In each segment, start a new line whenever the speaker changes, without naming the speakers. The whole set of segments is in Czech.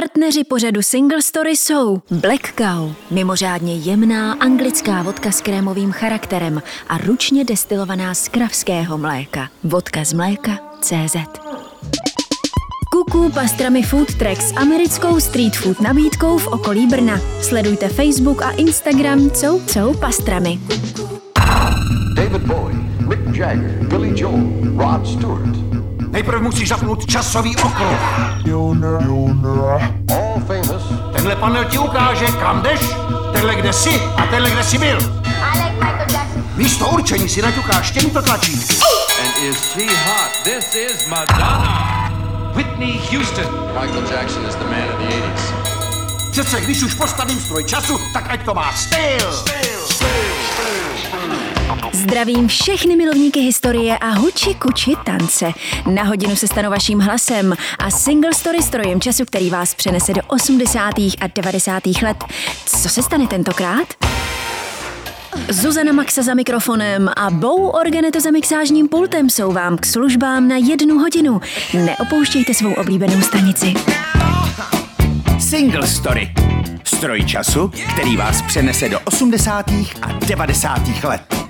Partneři pořadu Single Story jsou Black Cow, mimořádně jemná anglická vodka s krémovým charakterem a ručně destilovaná z kravského mléka. Vodka z mléka CZ. Kuku Pastrami Food Track s americkou street food nabídkou v okolí Brna. Sledujte Facebook a Instagram Cou Cou Pastrami.
David Bowie, Mick Jagger, Billy Joel, Rod Stewart.
Nejprve musíš zapnout časový okruh.
All famous.
Tenhle panel ti ukáže, kam jdeš, tenhle kde jsi a tenhle kde jsi byl. Místo určení si naťukáš těmito tlačítky.
And is she hot? This is Madonna. Whitney Houston.
Michael Jackson is the man of the 80s.
Přece když už postavím stroj času, tak ať to má styl.
Zdravím všechny milovníky historie a huči kuči tance. Na hodinu se stanu vaším hlasem a single story strojem času, který vás přenese do 80. a 90. let. Co se stane tentokrát? Zuzana Maxa za mikrofonem a Bou Organeto za mixážním pultem jsou vám k službám na jednu hodinu. Neopouštějte svou oblíbenou stanici.
Single Story. Stroj času, který vás přenese do 80. a 90. let.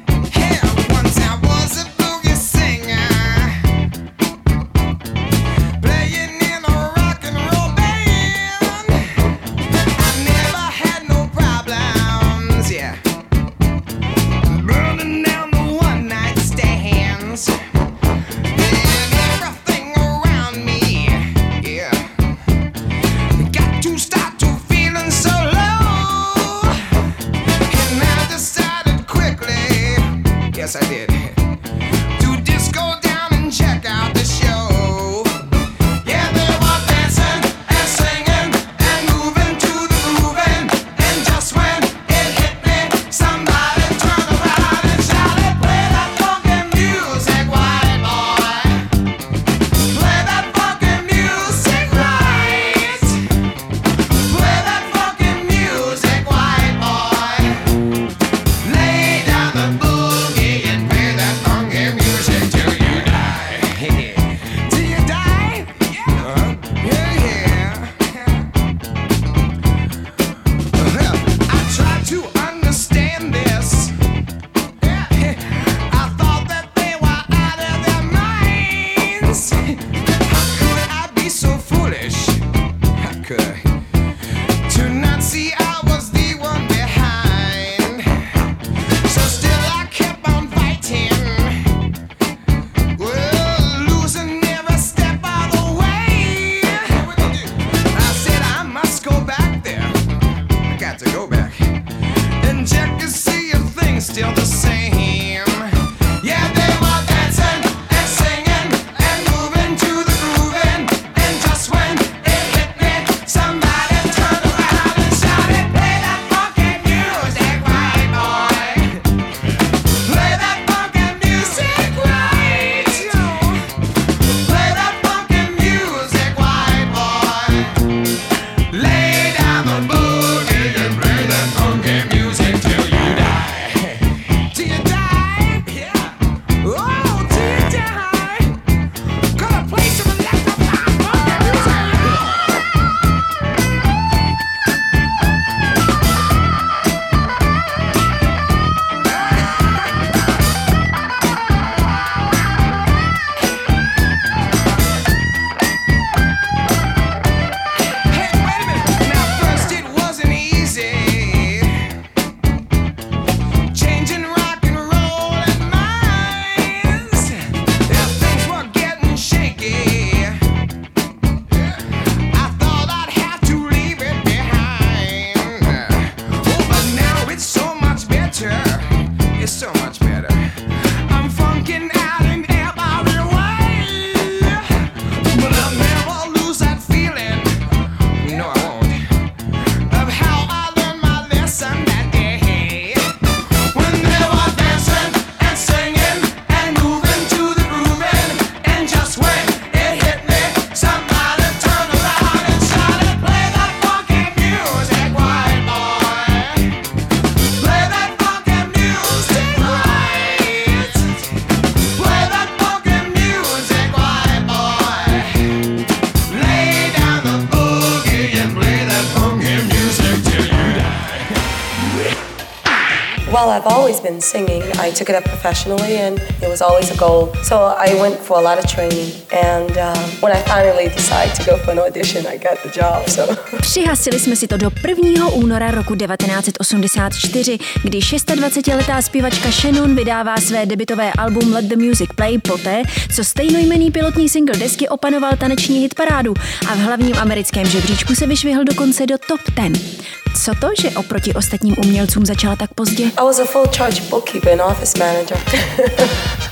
Been singing. I took it up professionally, and it was always a goal. So I went for a lot of training, and uh, when I finally decided to go for an audition, I got the job. So.
Přihasili jsme si to do 1. února roku 1984, kdy 26-letá zpěvačka Shannon vydává své debitové album Let the Music Play poté, co stejnojmený pilotní single desky opanoval taneční hitparádu a v hlavním americkém žebříčku se vyšvihl dokonce do top 10. Co to, že oproti ostatním umělcům začala tak pozdě?
I was a full charge bookkeeper and office manager.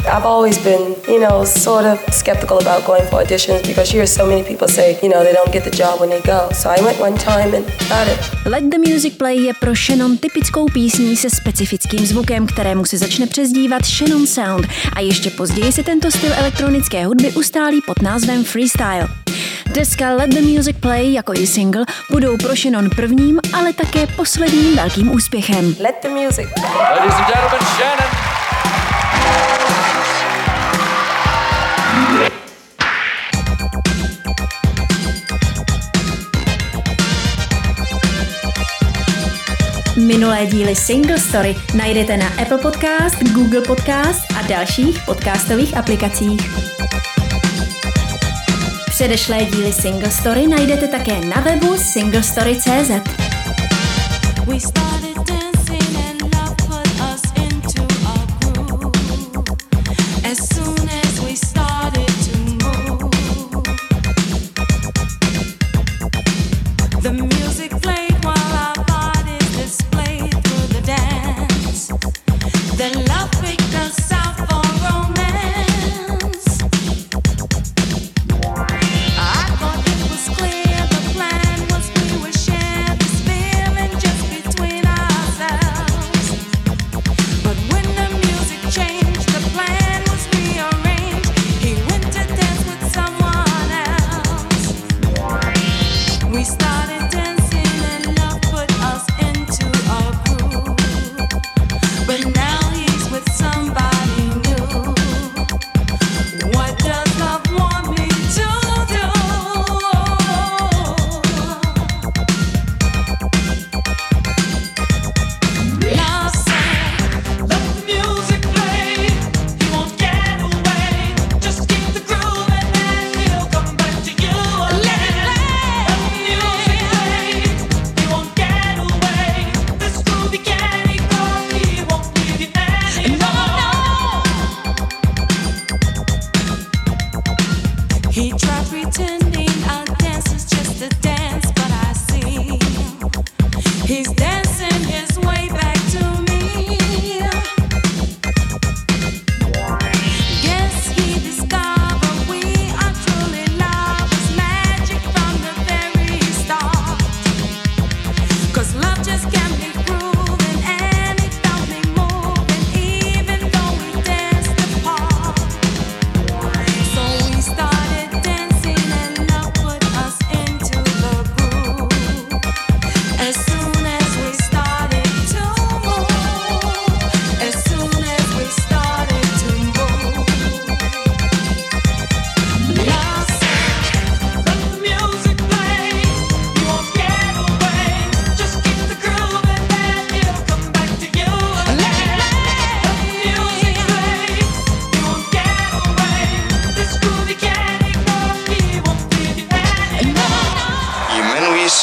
I've always been, you know, sort of skeptical about going for auditions because you hear so many people say, you know, they don't get the job when they go. So I went one time and got it.
Let the Music Play je pro Shannon typickou písní se specifickým zvukem, kterému se začne přezdívat Shannon Sound a ještě později se tento styl elektronické hudby ustálí pod názvem Freestyle. Deska Let the Music Play jako i single budou pro Shannon prvním, ale také posledním velkým úspěchem.
Let the music.
Ladies and gentlemen, Shannon.
Minulé díly Single Story najdete na Apple Podcast, Google Podcast a dalších podcastových aplikacích. Předešlé díly Single Story najdete také na webu singlestory.cz.
We started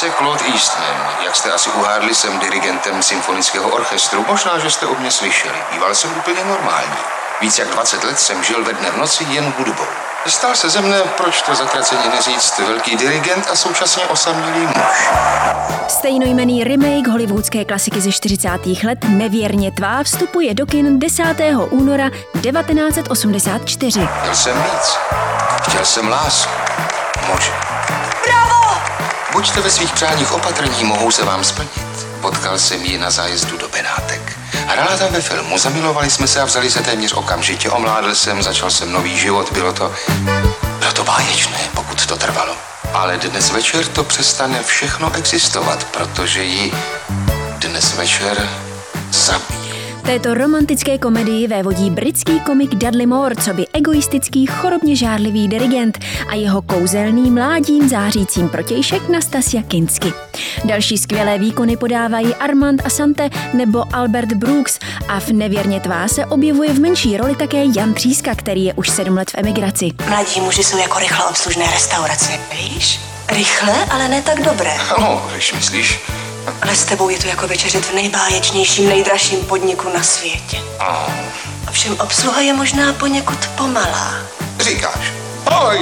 se Claude Eastman. Jak jste asi uhádli, jsem dirigentem symfonického orchestru. Možná, že jste o mě slyšeli. Býval jsem úplně normální. Víc jak 20 let jsem žil ve dne v noci jen hudbou. Stal se ze mne, proč to zatraceně neříct, velký dirigent a současně osamělý muž.
Stejnojmený remake hollywoodské klasiky ze 40. let Nevěrně tvá vstupuje do kin 10. února 1984.
Chtěl jsem víc. Chtěl jsem lásku. Muže. Buďte ve svých přáních opatrní, mohou se vám splnit. Potkal jsem ji na zájezdu do Benátek. Hrála tam ve filmu, zamilovali jsme se a vzali se téměř okamžitě. Omládl jsem, začal jsem nový život, bylo to... Bylo to báječné, pokud to trvalo. Ale dnes večer to přestane všechno existovat, protože ji dnes večer zabiju.
Této romantické komedii vévodí britský komik Dudley Moore, co by egoistický, chorobně žárlivý dirigent a jeho kouzelný mládím zářícím protějšek Nastasia Kinsky. Další skvělé výkony podávají Armand Asante nebo Albert Brooks a v Nevěrně tvá se objevuje v menší roli také Jan Tříska, který je už sedm let v emigraci.
Mladí muži jsou jako rychle obslužné restaurace, víš? Rychle, ale ne tak dobré.
No, když myslíš.
Ale s tebou je to jako večeřit v nejbáječnějším, nejdražším podniku na světě. Ovšem obsluha je možná poněkud pomalá.
Říkáš. Oj!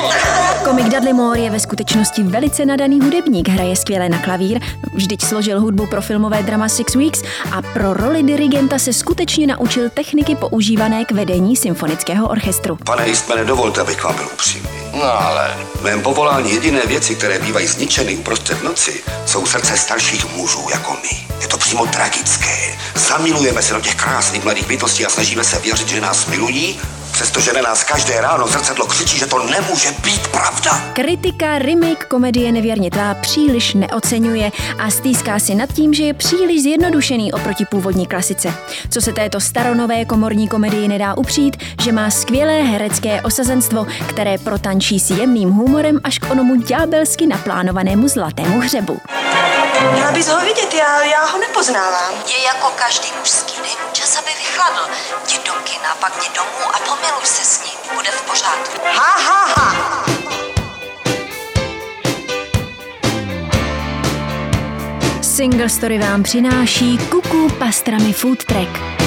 Komik Dudley Moore je ve skutečnosti velice nadaný hudebník, hraje skvěle na klavír, vždyť složil hudbu pro filmové drama Six Weeks a pro roli dirigenta se skutečně naučil techniky používané k vedení symfonického orchestru.
Pane Eastmane, dovolte, abych vám byl upřímný.
No ale...
V mém povolání jediné věci, které bývají zničeny uprostřed noci, jsou srdce starších mužů jako my. Je to přímo tragické. Zamilujeme se do těch krásných mladých bytostí a snažíme se věřit, že nás milují, přestože na nás každé ráno zrcadlo křičí, že to nemůže být pravda.
Kritika remake komedie Nevěrně tvá příliš neocenuje a stýská si nad tím, že je příliš zjednodušený oproti původní klasice. Co se této staronové komorní komedii nedá upřít, že má skvělé herecké osazenstvo, které protančí s jemným humorem až k onomu ďábelsky naplánovanému zlatému hřebu.
Měla bys ho vidět, já, já ho nepoznávám. Je jako každý mužský, čas, aby vychladl. Jdi do kina, pak jdi domů a pomiluj se s ním, bude v pořádku. Ha, ha, ha!
Single Story vám přináší Kuku Pastrami Food Track.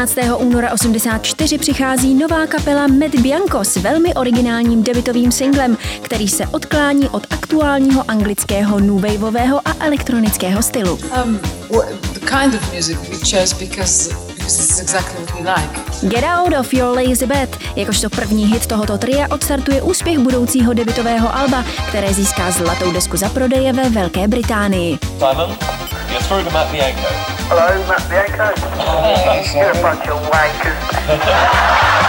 11. února 84 přichází nová kapela Med Bianco s velmi originálním debitovým singlem, který se odklání od aktuálního anglického newwaveového a elektronického stylu.
Um, wh- the kind of music we chose because because it's exactly what we like.
Get Out of Your Lazy Bed, jakožto první hit tohoto tria, odstartuje úspěch budoucího debitového alba, které získá zlatou desku za prodeje ve Velké Británii.
Simon, you're through to Matt Bianco.
Hello, Matt Bianco. You're a bunch of wankers.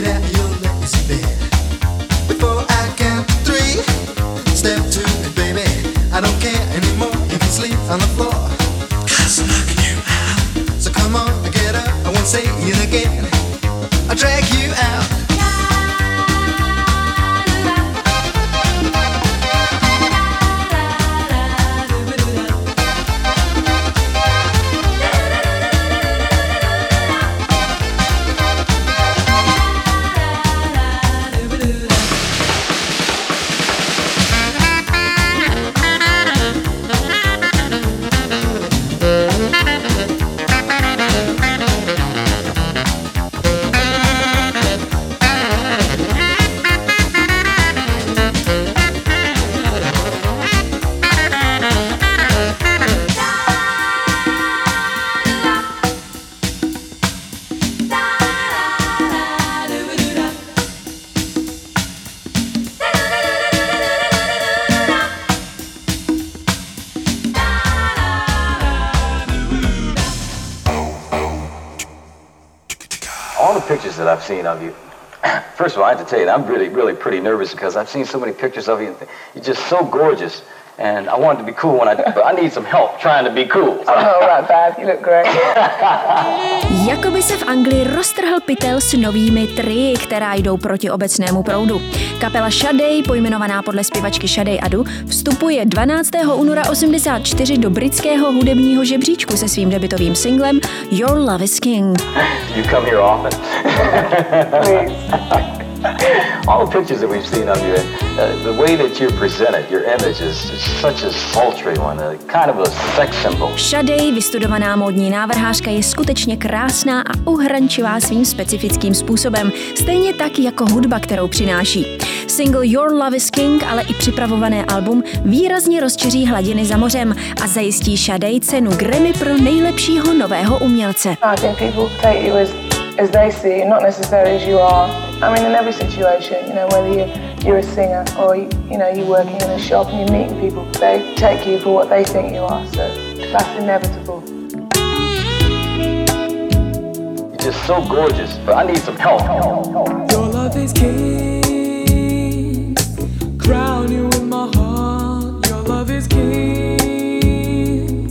get at you. You, I'm really, really pretty nervous because I've seen so many pictures of you. and You're just so gorgeous. And I wanted to be cool when I, but I need some help trying to be cool.
Oh, right, Bab, you look great.
Jakoby se v Anglii roztrhl pytel s novými trii, která jdou proti obecnému proudu. Kapela Shadej, pojmenovaná podle zpěvačky Shadej Adu, vstupuje 12. února 84 do britského hudebního žebříčku se svým debitovým singlem Your Love is King.
You come here often? All the pictures that we've seen of you, uh, the way that you're presented, your image is such a sultry one, a kind of a sex symbol.
Shadej, vystudovaná módní návrhářka, je skutečně krásná a uhrančivá svým specifickým způsobem, stejně tak jako hudba, kterou přináší. Single Your Love is King, ale i připravované album výrazně rozčeří hladiny za mořem a zajistí Shadej cenu Grammy pro nejlepšího nového umělce.
I think people take you as, as they see you, not necessarily as you are. I mean, in every situation, you know, whether you're, you're a singer or, you, you know, you're working in a shop and you're meeting people, they take you for what they think you are, so that's inevitable.
You're just so gorgeous, but I need some help.
Your love is king. Crown you in my heart. Your love is king.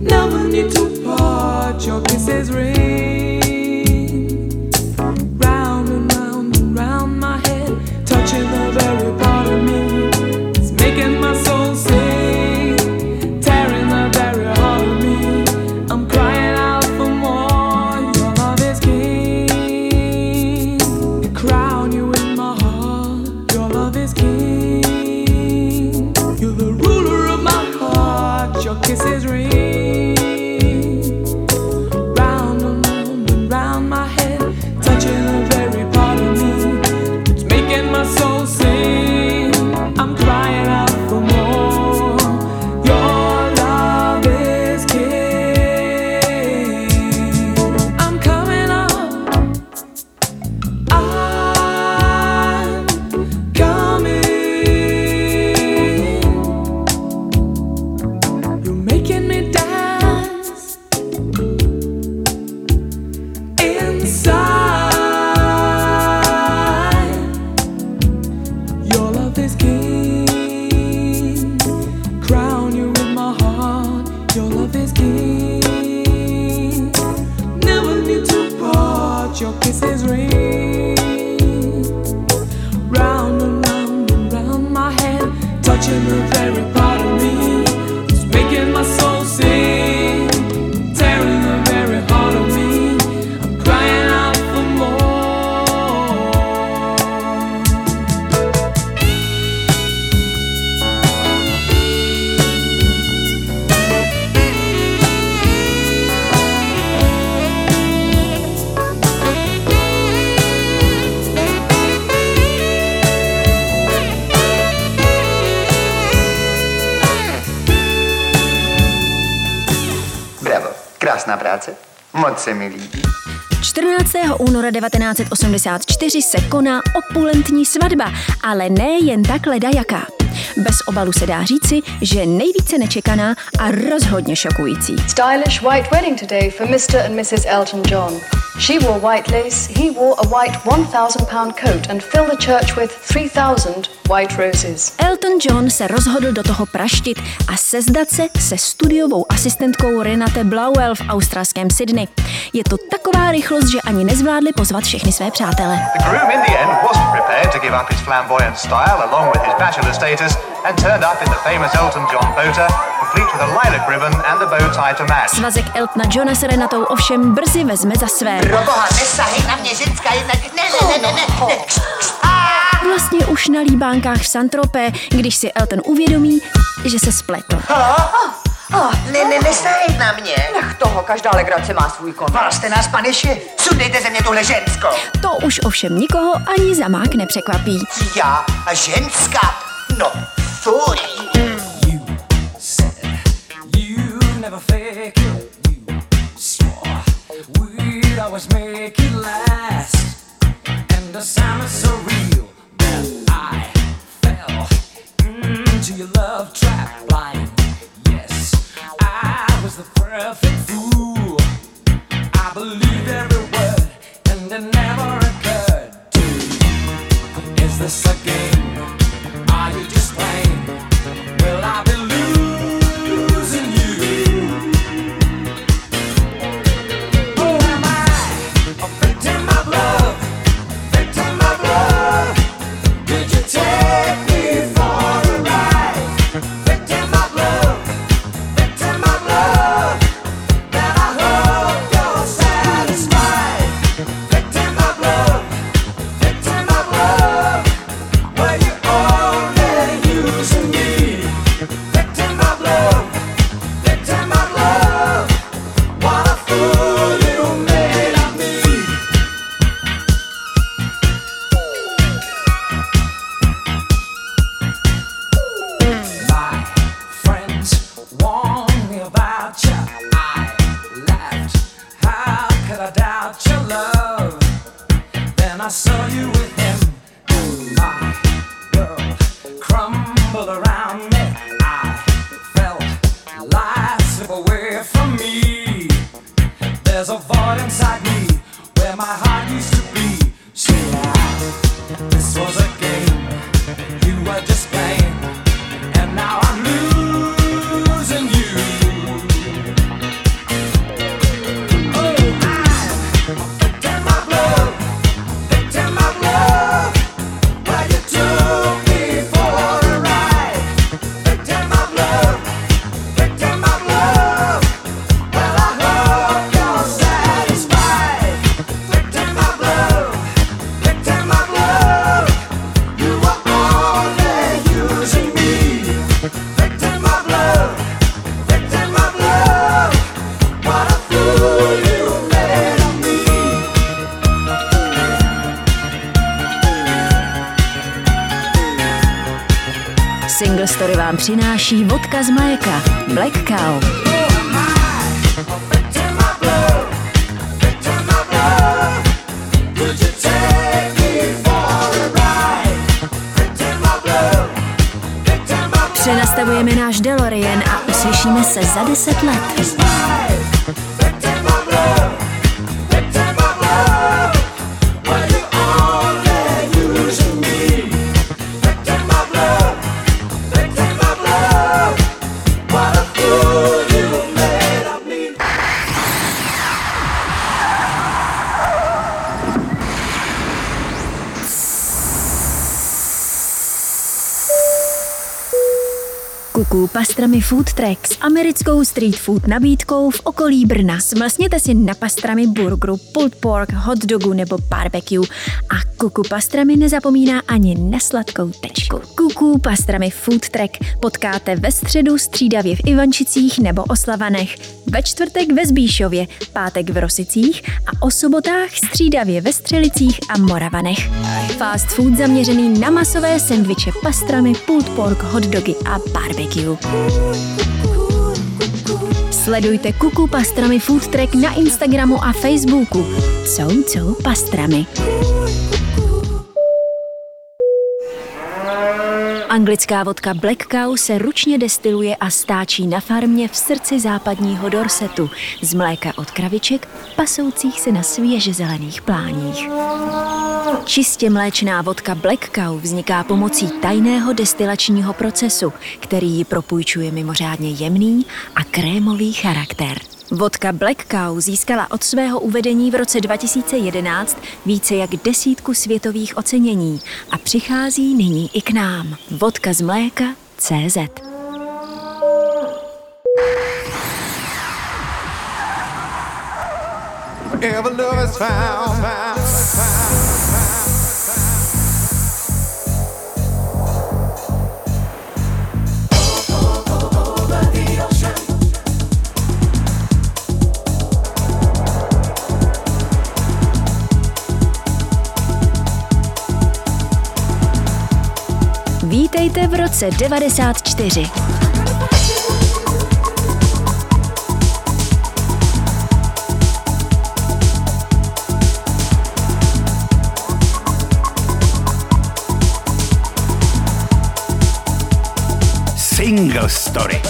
Never need to part. Your kisses ring.
1984 se koná opulentní svatba, ale ne jen tak ledajaká. Bez obalu se dá říci, že nejvíce nečekaná a rozhodně šokující.
Stylish white wedding today for Mr. and Mrs. Elton John. She wore white lace, he wore a white 1,000 pound coat and filled the church with 3,000 white roses.
Elton John se rozhodl do toho praštit a sezdat se se studiovou asistentkou Renate Blauel v australském Sydney. Je to taková rychlost, že ani nezvládli pozvat všechny své přátele.
The groom in the end wasn't prepared to give up his flamboyant style along with his bachelor status and turned up in the famous Elton John boater, complete with a lilac ribbon and a bow tie to match.
Svazek Eltona Johna s Renatou ovšem brzy vezme za své.
Proboha, nesahej na mě, ženská jedna. Ne, ne, ne, ne, ne. ne.
Vlastně už na líbánkách v Santropé, když si Elton uvědomí, že se spletl.
Oh, ne, ne, nesahej na mě. Nech toho, každá legrace má svůj konec. Valte nás, paneši, sundejte ze mě tuhle ženskou.
To už ovšem nikoho ani za mák nepřekvapí.
Já a ženská, no, toy.
You said you never fake it. You swore we'd always make it last. And the sound is so real that I fell into your love trap blind. Yes, I was the perfect fool. I believed every word, and
it never occurred to me: Is this a game?
Přináší vodka z mléka Black Cow. Přenastavujeme náš DeLorean a uslyšíme se za 10 let. Kuku pastrami Food Track s americkou street food nabídkou v okolí Brna. Smlsněte si na pastrami burgeru, pulled pork, hot dogu nebo barbecue a Kuku pastrami nezapomíná ani na sladkou tečku. Kuku pastrami Food Track potkáte ve středu střídavě v Ivančicích nebo Oslavanech, ve čtvrtek ve Zbíšově, pátek v Rosicích a o sobotách střídavě ve Střelicích a Moravanech. Fast food zaměřený na masové sendviče pastrami, pulled pork, hot dogy a barbecue. Sledujte Kuku Pastrami Food Track na Instagramu a Facebooku. Cou, cou pastrami. Anglická vodka Black Cow se ručně destiluje a stáčí na farmě v srdci západního Dorsetu z mléka od kraviček pasoucích se na svěže zelených pláních. Čistě mléčná vodka Black Cow vzniká pomocí tajného destilačního procesu, který ji propůjčuje mimořádně jemný a krémový charakter. Vodka Black Cow získala od svého uvedení v roce 2011 více jak desítku světových ocenění a přichází nyní i k nám. Vodka z mléka CZ.
Ever love is found, found,
Vítejte v roce 94.
Single Story.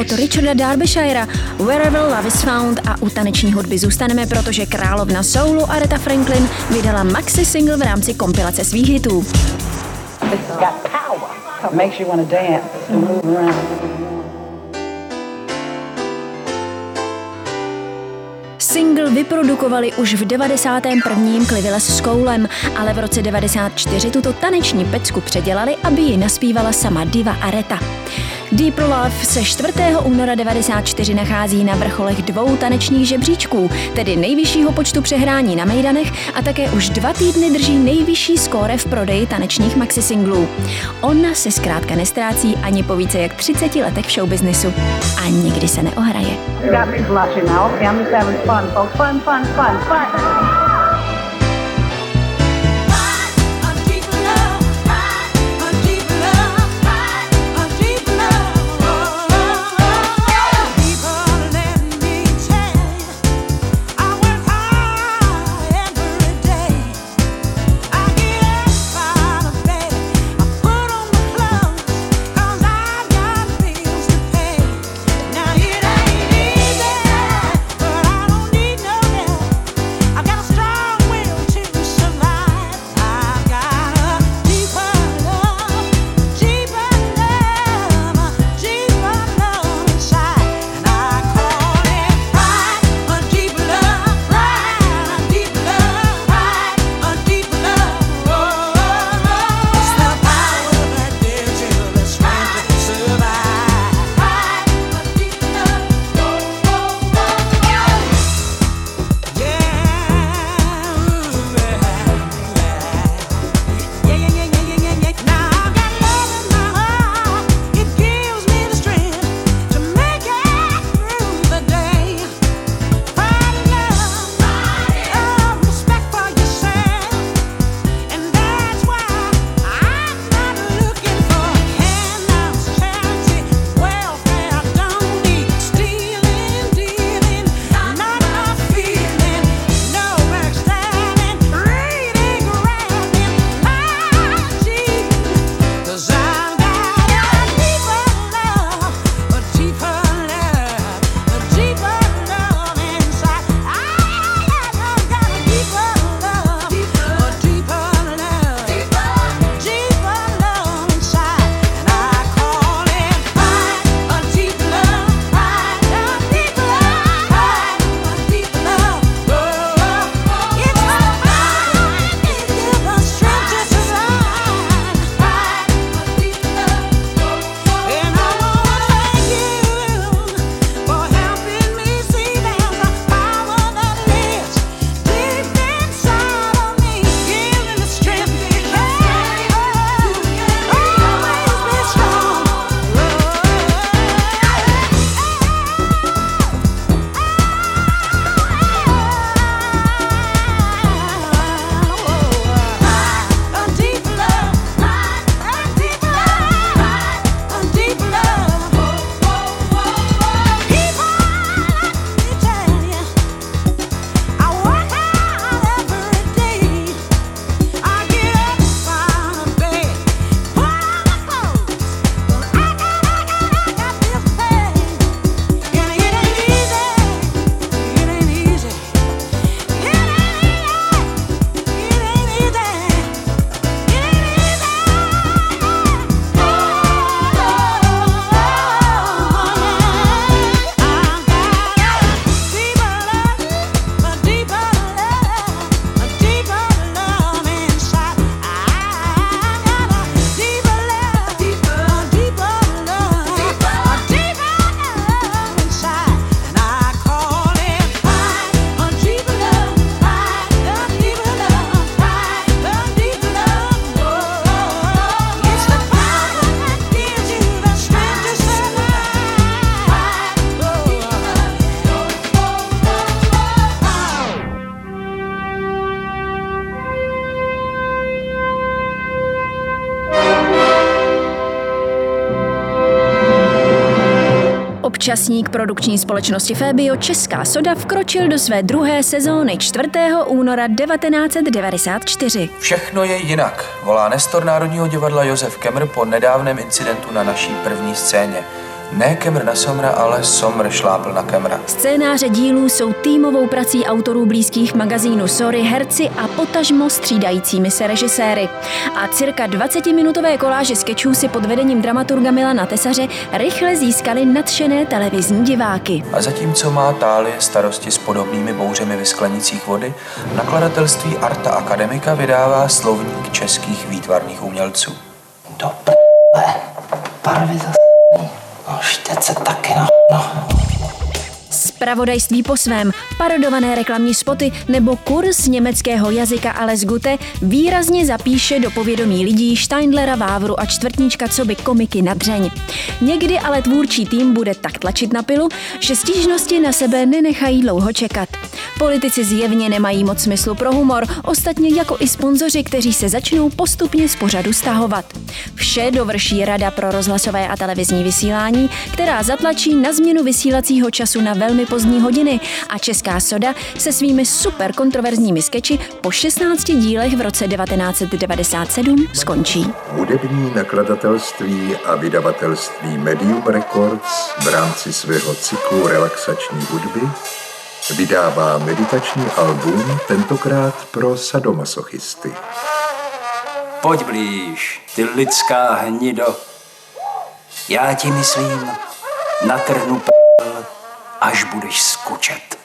Od Richarda Darbyshira Wherever Love is Found a u taneční hudby zůstaneme, protože královna soulu Aretha Franklin vydala maxi single v rámci kompilace svých hitů. Single vyprodukovali už v 91. Cliville s Koulem, ale v roce 94 tuto taneční pecku předělali, aby ji naspívala sama diva Areta. Deep Love se 4. února 94 nachází na vrcholech dvou tanečních žebříčků, tedy nejvyššího počtu přehrání na Mejdanech a také už dva týdny drží nejvyšší skóre v prodeji tanečních maxisinglů. Ona se zkrátka nestrácí ani po více jak 30 letech v showbiznisu. A nikdy se neohraje.
Got me blushing. Okay, I'm just having fun, folks. Fun, fun, fun, fun.
Účastník produkční společnosti Fabio Česká soda vkročil do své druhé sezóny 4. února 1994.
Všechno je jinak, volá Nestor Národního divadla Josef Kemr po nedávném incidentu na naší první scéně.
Ne Kemr na Somra, ale Somr šlápl na Kemra.
Scénáře dílů jsou týmovou prací autorů blízkých magazínu Sorry, herci a potažmo střídajícími se režiséry. A cirka 20-minutové koláže skečů si pod vedením dramaturga Milana Tesaře rychle získali nadšené televizní diváky.
A zatímco má Tálie starosti s podobnými bouřemi vysklenicích vody, nakladatelství Arta Akademika vydává slovník českých výtvarných umělců.
Parvy za Štět se taky na no.
Spravodajství po svém, parodované reklamní spoty nebo kurz německého jazyka Ales Gute výrazně zapíše do povědomí lidí Steindlera, Vávru a čtvrtníčka co by komiky na dřeň. Někdy ale tvůrčí tým bude tak tlačit na pilu, že stížnosti na sebe nenechají dlouho čekat. Politici zjevně nemají moc smyslu pro humor, ostatně jako i sponzoři, kteří se začnou postupně z pořadu stahovat. Vše dovrší Rada pro rozhlasové a televizní vysílání, která zatlačí na změnu vysílacího času na velmi pozdní hodiny a Česká soda se svými super kontroverzními skeči po 16 dílech v roce 1997 skončí.
Hudební nakladatelství a vydavatelství Medium Records v rámci svého cyklu relaxační hudby vydává meditační album tentokrát pro sadomasochisty.
Pojď blíž, ty lidská hnido. Já ti myslím, natrhnu p***, až budeš skučet.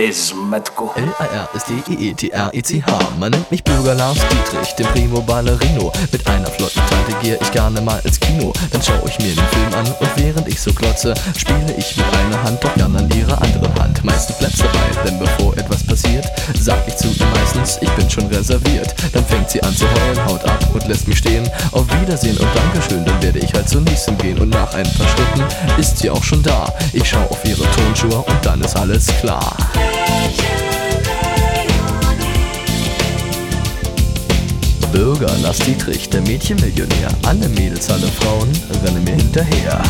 Ty zmetku.
L-A-R-S-D-E-E-T-R-I-C-H. Man nennt mich Bürger Lars Dietrich, den Primo Ballerino. Mit einer flotten Tante gehe ich gerne mal ins Kino. Dann schaue ich mir den Film an und während ich so glotze, spiele ich mit einer Hand doch gern an ihrer anderen Hand. Meistens bleibt's dabei, denn bevor etwas passiert, sag ich zu ihr meistens, ich bin schon reserviert. Dann fängt sie an zu heulen, haut ab und lässt mich stehen. Auf Wiedersehen und Dankeschön, dann werde ich halt zur nächsten gehen. Und nach ein paar Schritten ist sie auch schon da. Ich schaue auf ihre Tonschuhe und dann ist alles klar. Bürger Lars Dietrich, der Mädchenmillionär. Alle Mädels, alle Frauen rennen mir hinterher.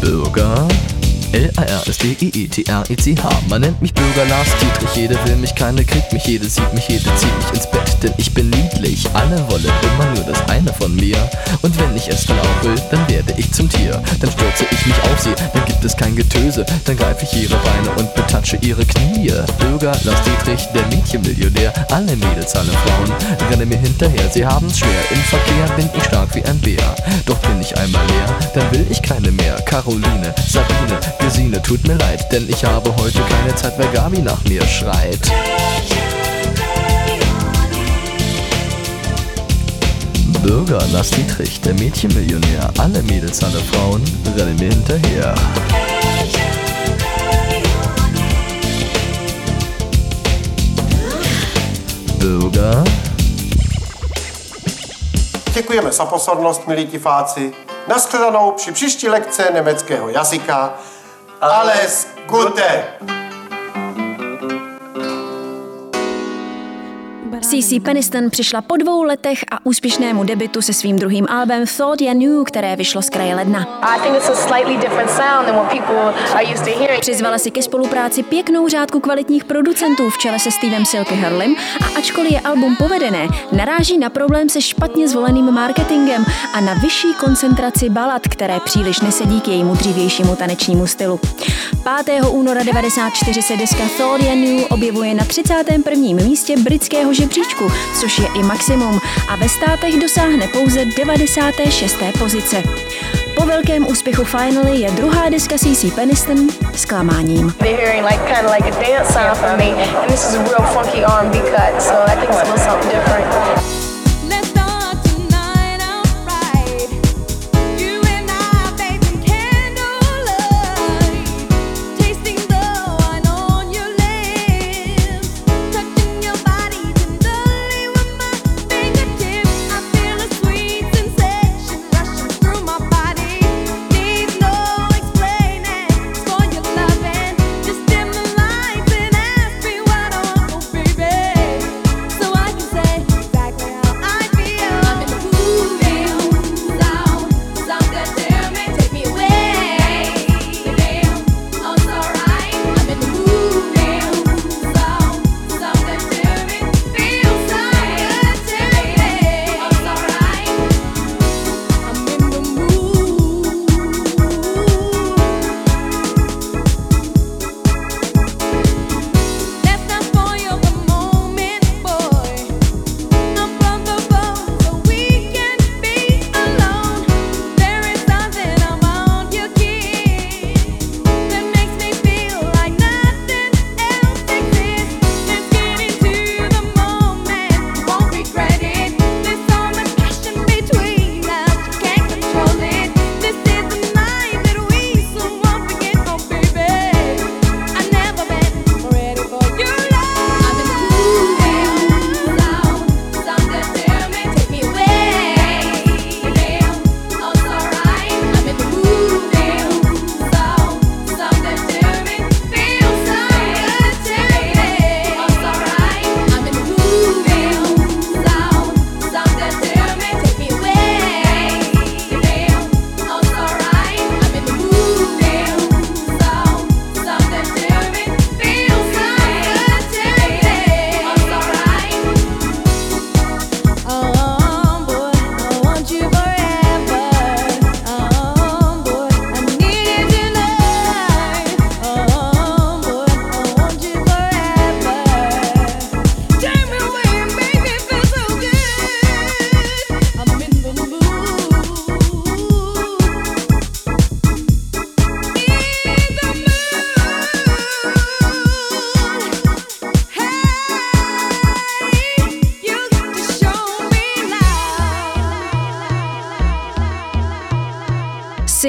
Bürger. L-A-R-S-D-E-E-T-R-I-C-H. Man nennt mich Bürger Lars Dietrich. Jeder will mich, keiner kriegt mich. Jede sieht mich, jede zieht mich ins Bett. Denn ich bin niedlich. Alle wollen immer nur das eine von mir. Und wenn ich es dann auch will, dann werde ich zum Tier. Dann stürze ich mich auf sie, dann gibt es kein Getöse. Dann greife ich ihre Beine und betatsche ihre Knie. Bürger Lars Dietrich, der Mädchenmillionär. Alle Mädels, alle Frauen rennen mir hinterher. Sie haben's schwer. Im Verkehr bin ich stark wie ein Bär. Doch bin ich einmal leer, dann will ich keine mehr. Caroline, Sabine, Gesine, tut mir leid, denn ich habe heute keine Zeit, wer Gabi nach mir schreit. Bürger Lars Dietrich, der Mädchenmillionär. Alle Mädels, alle Frauen rennen mir hinterher. Bürger.
Děkujeme za pozornost, milí diváci. Naschledanou při příští lekce německého jazyka. Alles Gute!
CC Peniston přišla po dvou letech a úspěšnému debitu se svým druhým albem Thought You Knew, které vyšlo z kraje ledna. Přizvala si ke spolupráci pěknou řádku kvalitních producentů v čele se Stevem Silky Hurlem a ačkoliv je album povedené, naráží na problém se špatně zvoleným marketingem a na vyšší koncentraci balad, které příliš nesedí k jejímu dřívějšímu tanečnímu stylu. 5. února 94 se deska Thought You Knew objevuje na 31. místě britského žebříčku, což je i maximum a ve státech dosáhne pouze 96. pozice. Po velkém úspěchu Finally je druhá deska CC Peniston zklamáním.
They're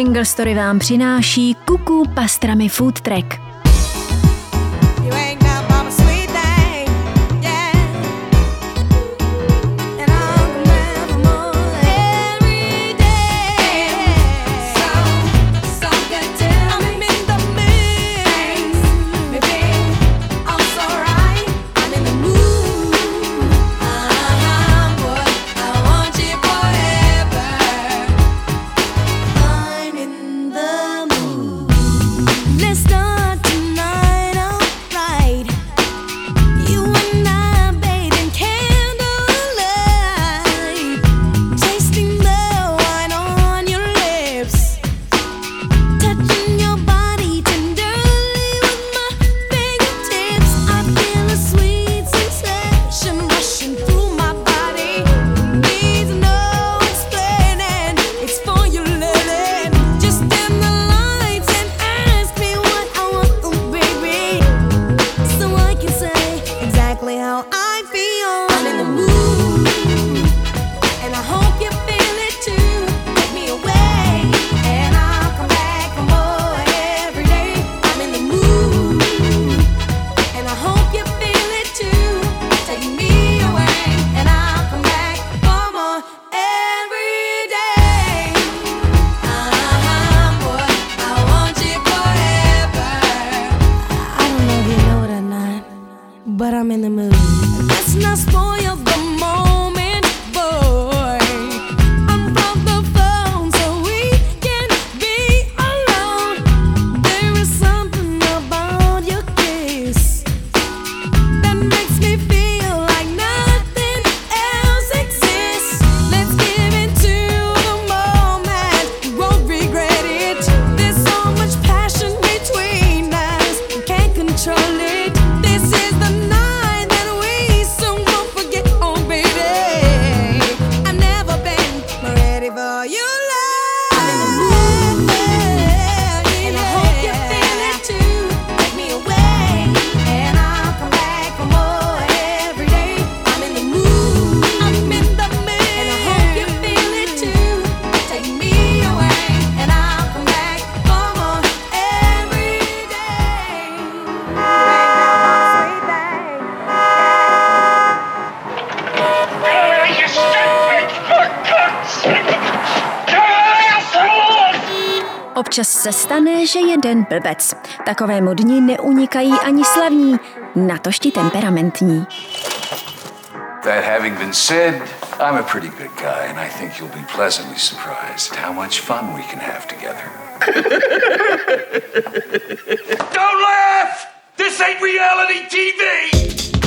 Single Story vám přináší Kuku Pastrami Food Track.
But I'm in the mood.
Občas se stane, že jeden blbec. Takovému dni neunikají ani slavní, natožti temperamentní.
That having been said, I'm a pretty good guy, and I think you'll be pleasantly surprised how much fun we can have together.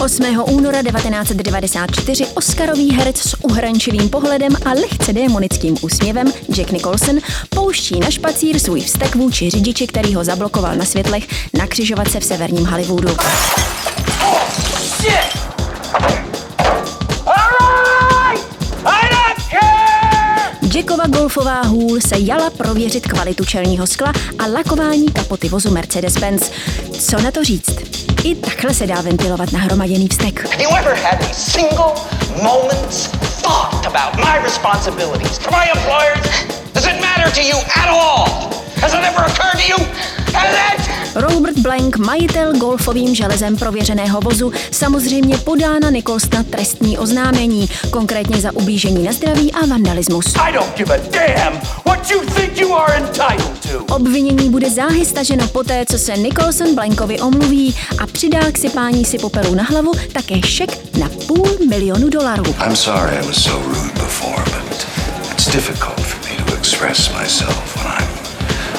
8. února 1994 Oscarový herec s uhrančivým pohledem a lehce démonickým úsměvem Jack Nicholson pouští na špacír svůj vztek vůči řidiči, který ho zablokoval na světlech na křižovatce v severním Hollywoodu. Jackova golfová hůl se jala prověřit kvalitu čelního skla a lakování kapoty vozu Mercedes-Benz. Co na to říct? I takhle se dá ventilovat nahromaděný vztek.
Does it matter to you at all? Has it ever occurred to you? Has it?
Robert Blank, majitel golfovým železem prověřeného vozu, samozřejmě podá na Nicholsona trestní oznámení, konkrétně za ublížení na zdraví a vandalismus. Obvinění bude záhy staženo poté, co se Nicholson Blankovi omluví a přidá k sypání si popelu na hlavu také šek na půl milionu dolarů.
I'm sorry I was so rude before, but it's difficult for me to express myself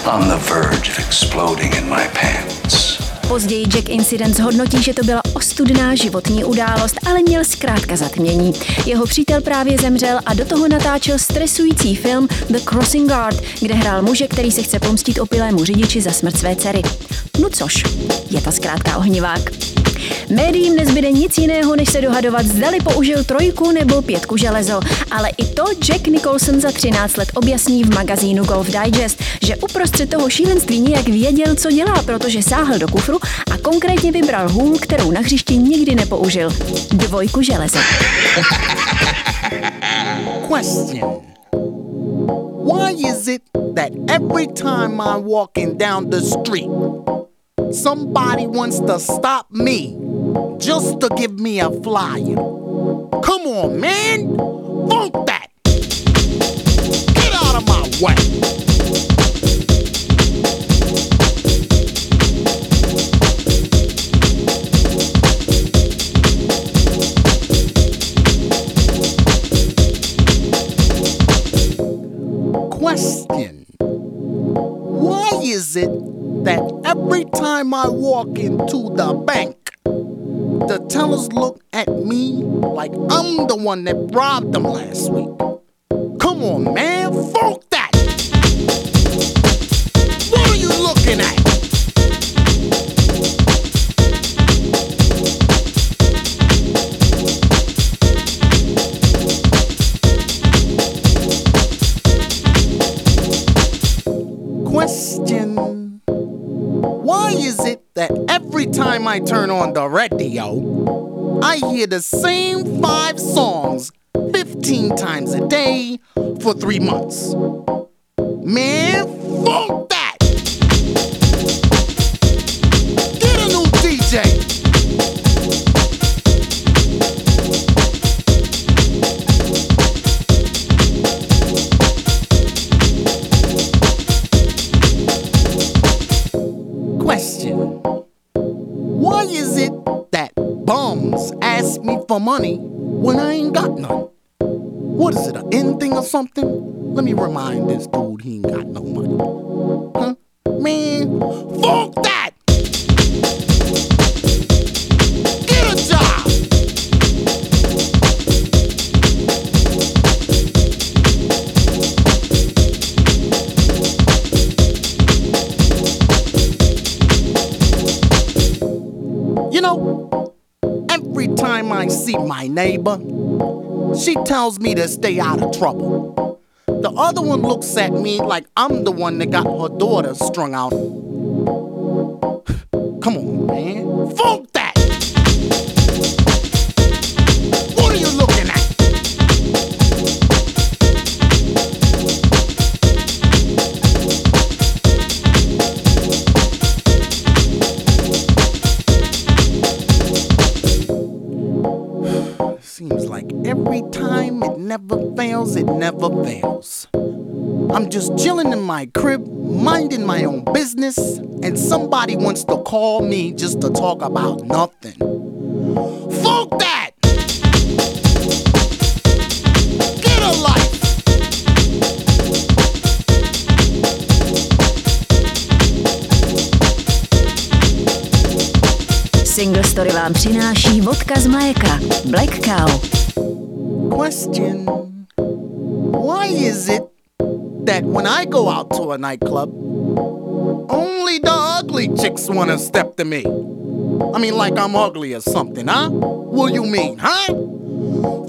on the verge of exploding in my pants.
Později Jack Incident zhodnotí, že to byla ostudná životní událost, ale měl zkrátka zatmění. Jeho přítel právě zemřel a do toho natáčel stresující film The Crossing Guard, kde hrál muže, který se chce pomstit opilému řidiči za smrt své dcery. No což, je ta zkrátka ohnivák. Médiím nezbyde nic jiného, než se dohadovat, zdali použil trojku nebo pětku železo. Ale i to Jack Nicholson za 13 let objasní v magazínu Golf Digest, že uprostřed toho šílenství nějak věděl, co dělá, protože sáhl do kufru a konkrétně vybral hůl, kterou na hřišti nikdy nepoužil. Dvojku železo.
Question Why is it that every time I'm walking down the street, somebody wants to stop me just to give me a flyer? Come on, man! Funk that! Get out of my way! I walk into the bank, the tellers look at me like I'm the one that robbed them last week? Come on, man, turn on the radio, I hear the same five songs 15 times a day for three months? Man, fuck that! For money when I ain't got none? What is it, an end thing or something? Let me remind this dude he ain't got no money. Huh? Man, fuck that! My neighbor, she tells me to stay out of trouble. The other one looks at me like I'm the one that got her daughter strung out. Come on, man. Funk fails, it never fails. I'm just chilling in my crib, minding my own business, and somebody wants to call me just to talk about nothing. Fuck that! Get a life!
Single Story vám přináší vodka z mléka Black Cow.
Question Why is it that when I go out to a nightclub, only the ugly chicks wanna step to me? I mean, like I'm ugly or something, huh? What you mean, huh?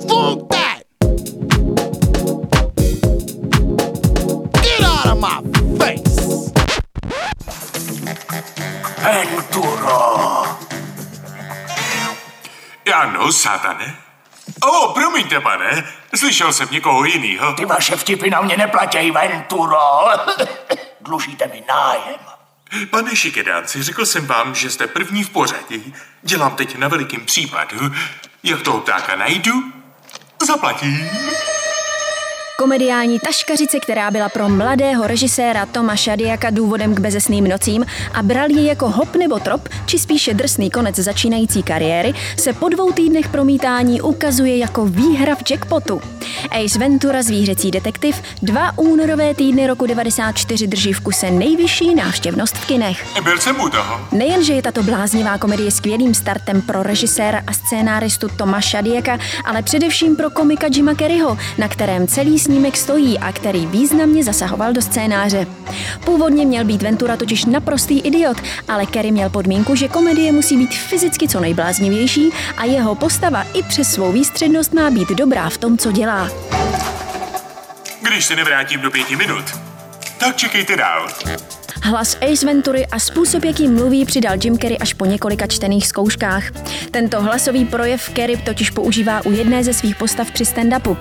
Fuck that! Get out of my face!
Venturo!
Ano, satane. Oh, o, promiňte, pane, slyšel jsem někoho jinýho.
Ty vaše vtipy na mě neplatí, Venturo. Dlužíte mi nájem.
Pane Šikedánci, řekl jsem vám, že jste první v pořadí. Dělám teď na velikým případu. Jak toho ptáka najdu, zaplatím.
Komediální taškařice, která byla pro mladého režiséra Toma Šadiaka důvodem k bezesným nocím a bral ji jako hop nebo trop, či spíše drsný konec začínající kariéry, se po dvou týdnech promítání ukazuje jako výhra v jackpotu. Ace Ventura, zvířecí detektiv, dva únorové týdny roku 94 drží v kuse nejvyšší návštěvnost v kinech.
Byl jsem u toho.
Nejenže je tato bláznivá komedie skvělým startem pro režiséra a scénáristu Toma Šadieka, ale především pro komika Jima Kerryho, na kterém celý snímek stojí a který významně zasahoval do scénáře. Původně měl být Ventura totiž naprostý idiot, ale Kerry měl podmínku, že komedie musí být fyzicky co nejbláznivější a jeho postava i přes svou výstřednost má být dobrá v tom, co dělá.
Když se nevrátím do pěti minut, tak čekejte dál.
Hlas Ace Ventury a způsob, jakým mluví, přidal Jim Carrey až po několika čtených zkouškách. Tento hlasový projev Carrey totiž používá u jedné ze svých postav při stand-upu.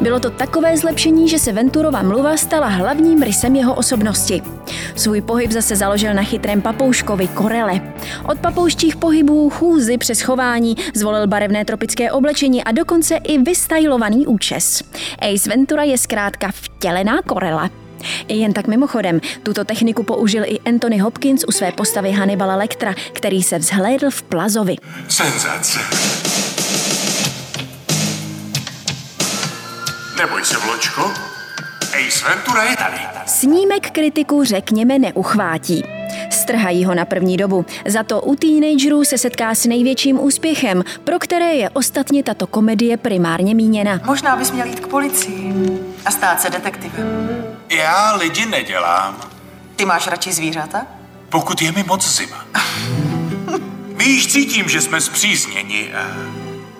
Bylo to takové zlepšení, že se Venturova mluva stala hlavním rysem jeho osobnosti. Svůj pohyb zase založil na chytrém papouškovi Korele. Od papouštích pohybů, chůzy přes chování zvolil barevné tropické oblečení a dokonce i vystajlovaný účes. Ace Ventura je zkrátka vtělená Korela. Jen tak mimochodem, tuto techniku použil i Anthony Hopkins u své postavy Hannibala Lectra, který se vzhlédl v Plazovi.
Senzace. Neboj se, Vločko. Ace Ventura je tady.
Snímek kritiku řekněme neuchvátí. Strhají ho na první dobu. Za to u teenagerů se setká s největším úspěchem, pro které je ostatně tato komedie primárně míněna.
Možná bys měl jít k policii a stát se detektivem.
Já lidi nedělám,
Ty máš radši zvířata?
pokud je mi moc zima. Víš, cítím, že jsme zpřízněni a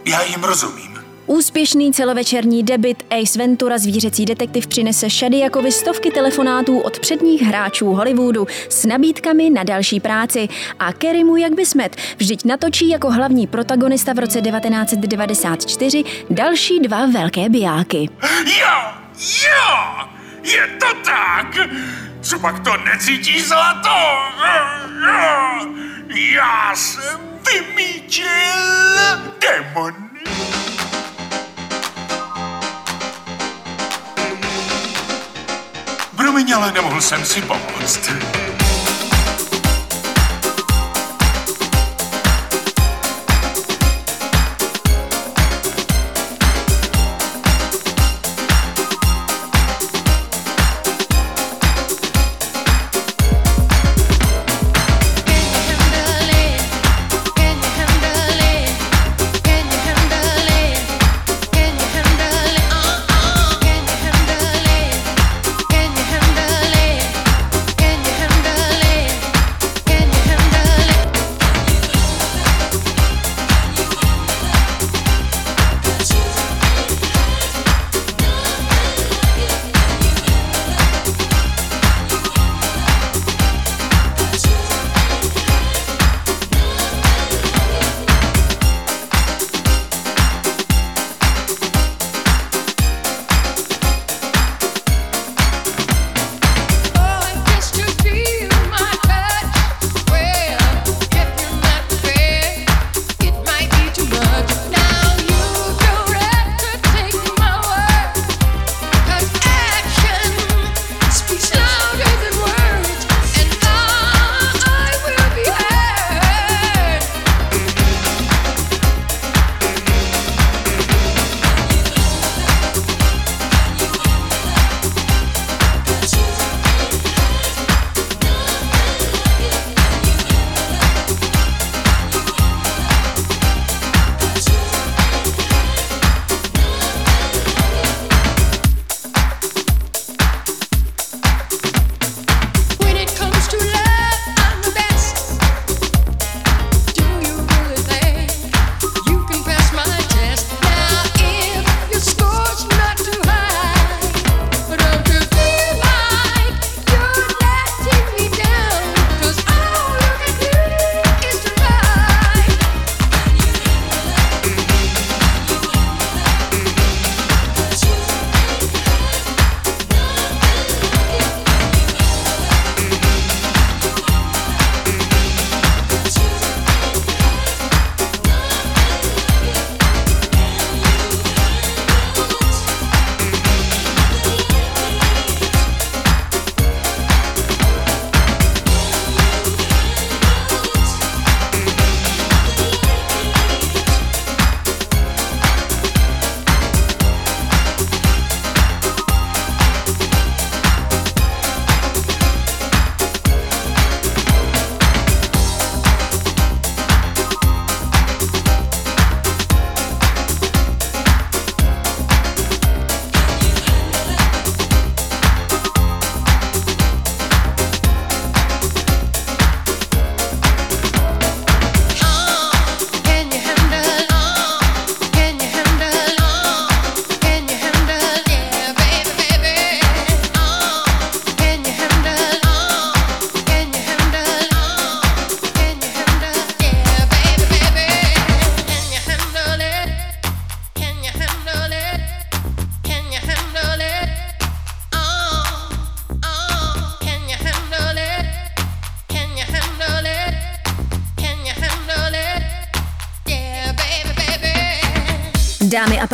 já jim rozumím.
Úspěšný celovečerní debit Ace Ventura zvířecí detektiv přinese Shadiakovi stovky telefonátů od předních hráčů Hollywoodu s nabídkami na další práci a Kerrymu, jak by smet, vždyť natočí jako hlavní protagonista v roce 1994 další dva velké bijáky.
Jo, jo, je to tak. Co pak to necítíš zlato? Já jsem vymítil demon. Promiň, ale nemohl jsem si pomoct.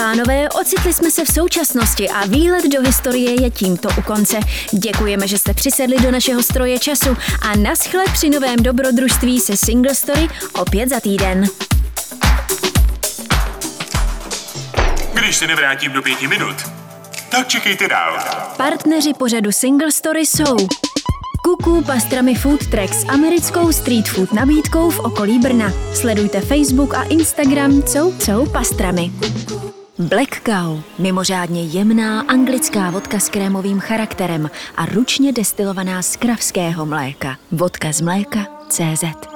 Pánové, ocitli jsme se v současnosti a výlet do historie je tímto u konce. Děkujeme, že jste přisedli do našeho stroje času a naschle při novém dobrodružství se Single Story opět za týden.
Když se nevrátím do pěti minut, tak čekejte dál.
Partneři pořadu Single Story jsou Kuku Pastrami Food Track s americkou street food nabídkou v okolí Brna. Sledujte Facebook a Instagram Cou Cou Pastrami. Black Cow, mimořádně jemná anglická vodka s krémovým charakterem a ručně destilovaná z kravského mléka. Vodka z mléka CZ.